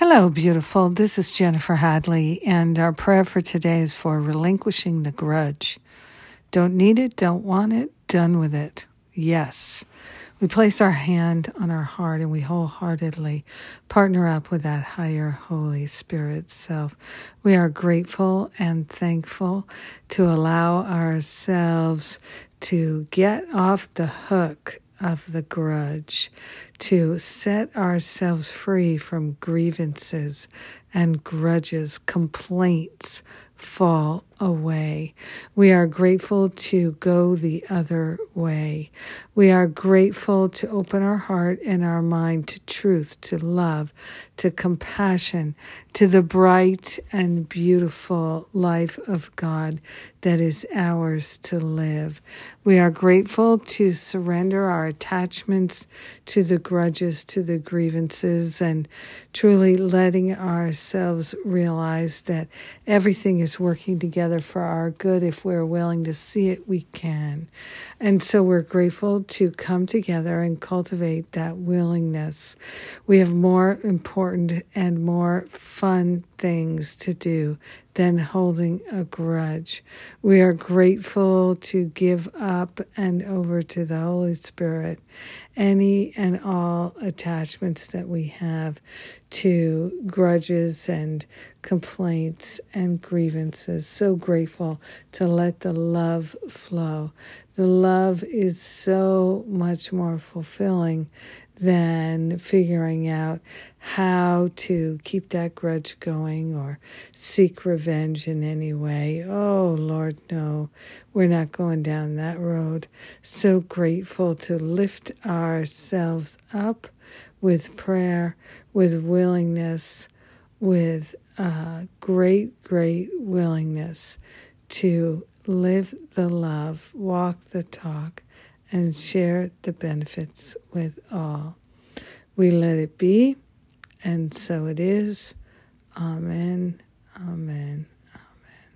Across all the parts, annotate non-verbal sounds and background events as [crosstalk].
Hello, beautiful. This is Jennifer Hadley, and our prayer for today is for relinquishing the grudge. Don't need it, don't want it, done with it. Yes. We place our hand on our heart and we wholeheartedly partner up with that higher Holy Spirit self. We are grateful and thankful to allow ourselves to get off the hook of the grudge, to set ourselves free from grievances and grudges, complaints fall away. We are grateful to go the other way. We are grateful to open our heart and our mind to truth, to love, to compassion, to the bright and beautiful life of God that is ours to live. We are grateful to surrender our attachments to the grudges, to the grievances, and truly letting ourselves realize that everything is working together for our good. If we're willing to see it, we can. And so we're grateful to come together and cultivate that willingness. We have more important and more fun things to do than holding a grudge. We are grateful to give up and over to the Holy Spirit any and all attachments that we have to grudges and complaints and grievances. So grateful to let the love flow. The love is so much more fulfilling than figuring out how to keep that grudge going or seek revenge in any way. Oh, Lord, no, we're not going down that road. So grateful to lift ourselves up with prayer, with willingness, with uh, great, great willingness to live the love, walk the talk, and share the benefits with all. We let it be, and so it is. Amen, amen, amen.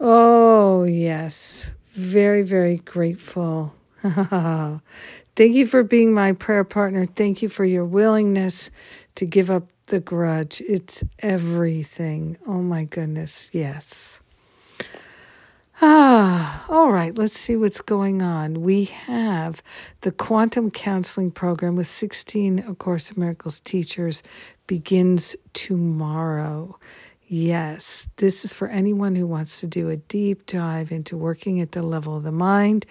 Oh, yes. Very, very grateful. [laughs] Thank you for being my prayer partner. Thank you for your willingness to give up the grudge. It's everything. Oh, my goodness. Yes. Ah, [sighs] all right, let's see what's going on. We have the quantum counseling program with 16 A Course in Miracles teachers begins tomorrow. Yes, this is for anyone who wants to do a deep dive into working at the level of the mind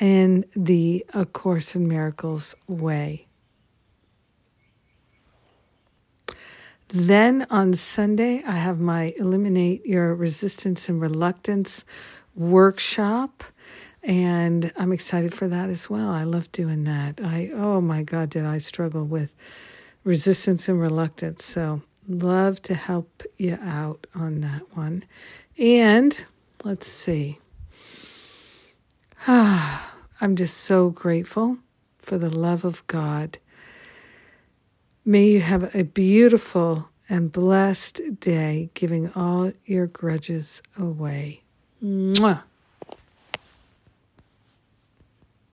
in the A Course in Miracles way. Then on Sunday, I have my Eliminate Your Resistance and Reluctance workshop. And I'm excited for that as well. I love doing that. I, oh my God, did I struggle with resistance and reluctance. So, love to help you out on that one. And let's see. Ah, [sighs] I'm just so grateful for the love of God May you have a beautiful and blessed day, giving all your grudges away. Mwah.